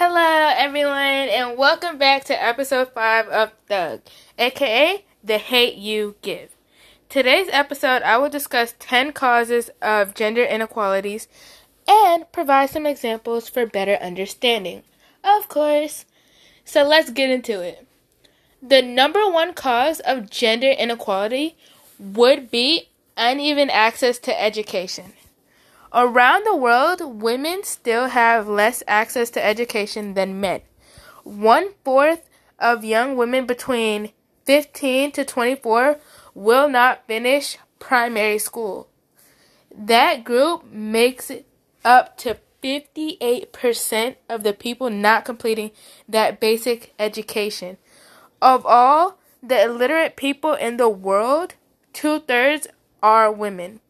Hello, everyone, and welcome back to episode 5 of Thug, aka The Hate You Give. Today's episode, I will discuss 10 causes of gender inequalities and provide some examples for better understanding. Of course. So let's get into it. The number one cause of gender inequality would be uneven access to education. Around the world, women still have less access to education than men. One fourth of young women between 15 to 24 will not finish primary school. That group makes up to 58% of the people not completing that basic education. Of all the illiterate people in the world, two thirds are women.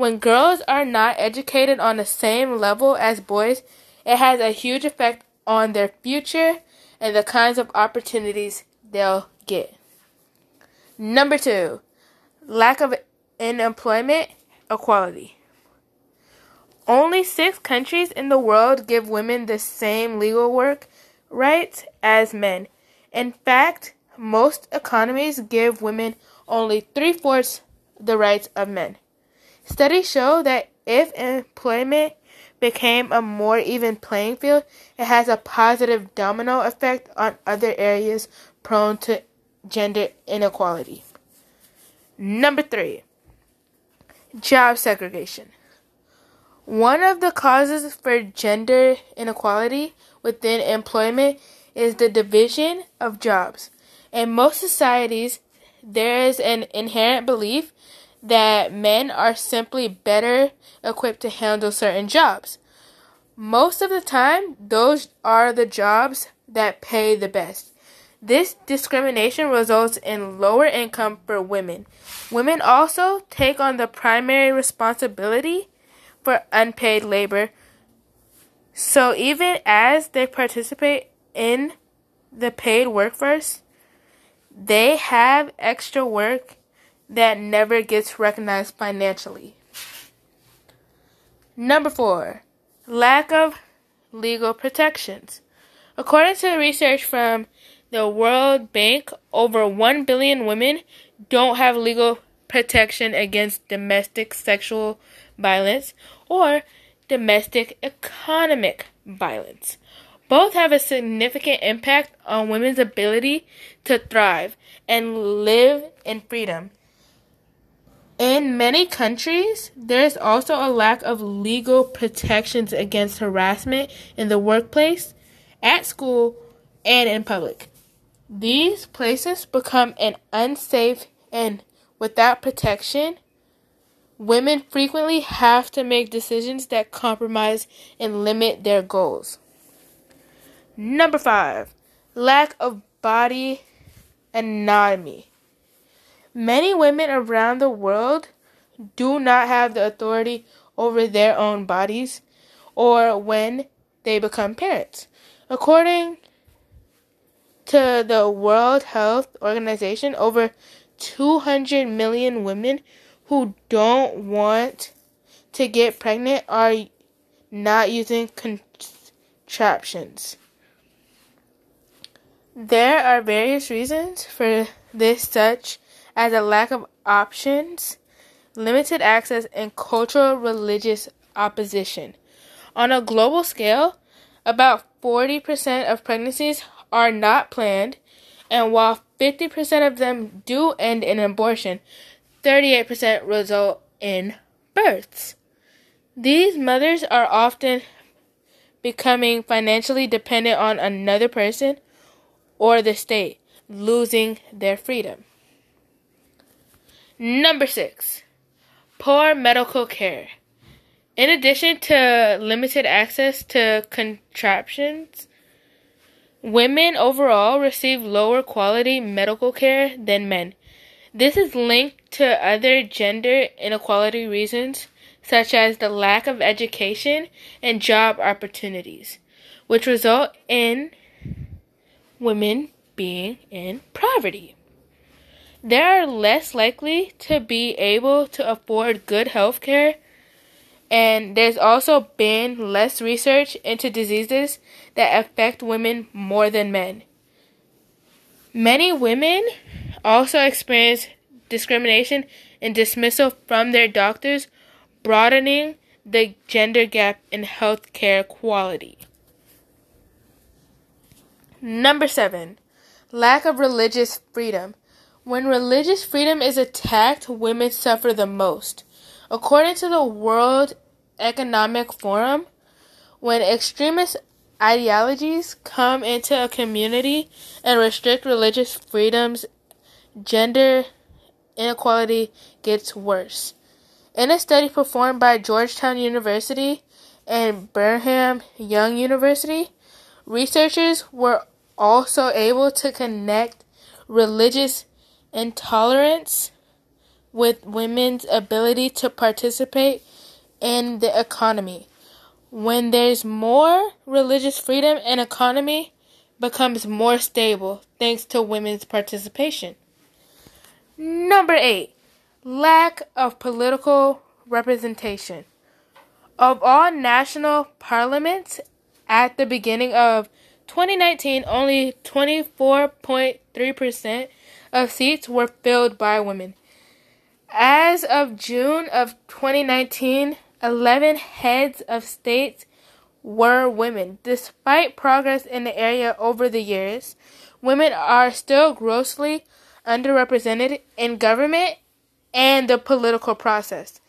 When girls are not educated on the same level as boys, it has a huge effect on their future and the kinds of opportunities they'll get. Number two, lack of employment equality. Only six countries in the world give women the same legal work rights as men. In fact, most economies give women only three fourths the rights of men. Studies show that if employment became a more even playing field, it has a positive domino effect on other areas prone to gender inequality. Number three, job segregation. One of the causes for gender inequality within employment is the division of jobs. In most societies, there is an inherent belief that men are simply better equipped to handle certain jobs. Most of the time, those are the jobs that pay the best. This discrimination results in lower income for women. Women also take on the primary responsibility for unpaid labor. So even as they participate in the paid workforce, they have extra work that never gets recognized financially. Number four, lack of legal protections. According to research from the World Bank, over 1 billion women don't have legal protection against domestic sexual violence or domestic economic violence. Both have a significant impact on women's ability to thrive and live in freedom. In many countries, there is also a lack of legal protections against harassment in the workplace, at school, and in public. These places become an unsafe and without protection, women frequently have to make decisions that compromise and limit their goals. Number 5, lack of body anatomy. Many women around the world do not have the authority over their own bodies or when they become parents. According to the World Health Organization, over 200 million women who don't want to get pregnant are not using contraptions. There are various reasons for this, such as a lack of options, limited access, and cultural religious opposition. On a global scale, about 40% of pregnancies are not planned, and while 50% of them do end in abortion, 38% result in births. These mothers are often becoming financially dependent on another person or the state, losing their freedom. Number six, poor medical care. In addition to limited access to contraptions, women overall receive lower quality medical care than men. This is linked to other gender inequality reasons, such as the lack of education and job opportunities, which result in women being in poverty they are less likely to be able to afford good health care And there's also been less research into diseases that affect women more than men. Many women also experience discrimination and dismissal from their doctors, broadening the gender gap in healthcare quality. Number seven, lack of religious freedom. When religious freedom is attacked, women suffer the most. According to the World Economic Forum, when extremist ideologies come into a community and restrict religious freedoms, gender inequality gets worse. In a study performed by Georgetown University and Brigham Young University, researchers were also able to connect religious intolerance with women's ability to participate in the economy. When there's more religious freedom, an economy becomes more stable thanks to women's participation. Number eight, lack of political representation. Of all national parliaments at the beginning of 2019, only 24.3% of seats were filled by women. As of June of 2019, 11 heads of states were women. Despite progress in the area over the years, women are still grossly underrepresented in government and the political process.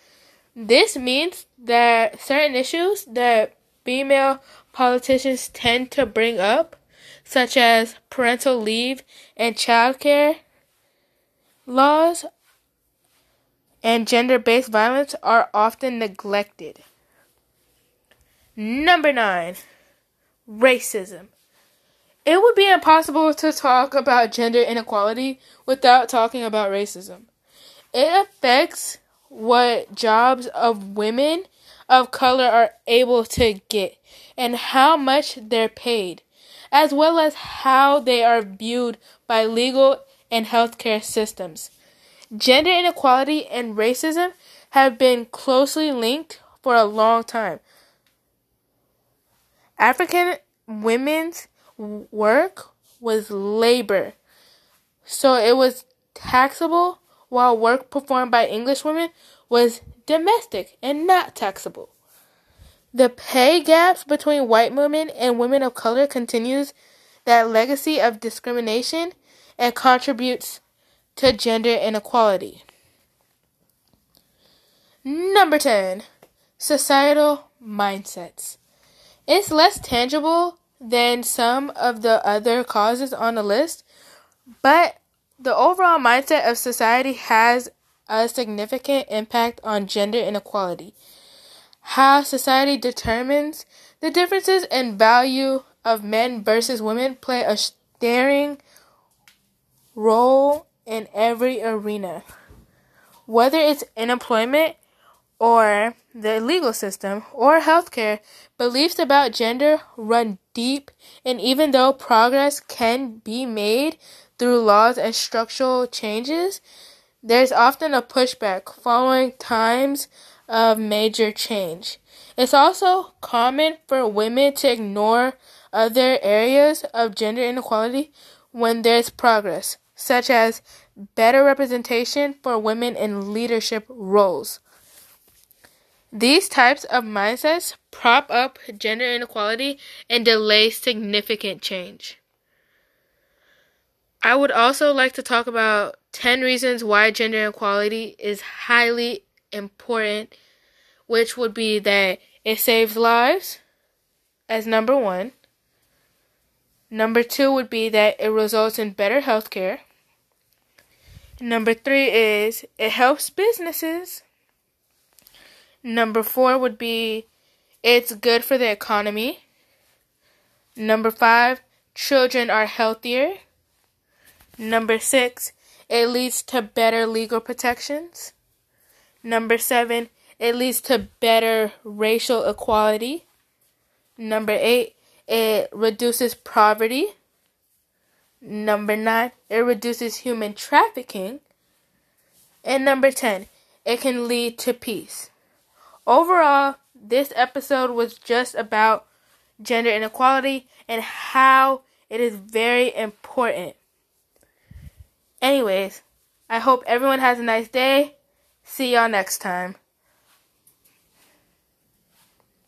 This means that certain issues that female politicians tend to bring up, such as parental leave and childcare laws, and gender based violence are often neglected. Number nine, racism. It would be impossible to talk about gender inequality without talking about racism. It affects what jobs of women of color are able to get and how much they're paid, as well as how they are viewed by legal and healthcare systems. Gender inequality and racism have been closely linked for a long time. African women's work was labor, so it was taxable, while work performed by English women was domestic and not taxable. The pay gaps between white women and women of color continues that legacy of discrimination and contributes to gender inequality. Number 10. Societal mindsets. It's less tangible than some of the other causes on the list, but the overall mindset of society has a significant impact on gender inequality. How society determines the differences in value of men versus women play a staring role in every arena. Whether it's in employment or the legal system or healthcare, beliefs about gender run deep, and even though progress can be made through laws and structural changes, there's often a pushback following times of major change. It's also common for women to ignore other areas of gender inequality when there's progress such as better representation for women in leadership roles. These types of mindsets prop up gender inequality and delay significant change. I would also like to talk about 10 reasons why gender inequality is highly important, which would be that it saves lives, as number one. Number two would be that it results in better health care. Number three is it helps businesses. Number four would be it's good for the economy. Number five, children are healthier. Number six, it leads to better legal protections. Number seven, it leads to better racial equality. Number eight, it reduces poverty. Number nine, it reduces human trafficking. And number 10, it can lead to peace. overall, this episode was just about gender inequality and how it is very important. Anyways, I hope everyone has a nice day. See y'all next time.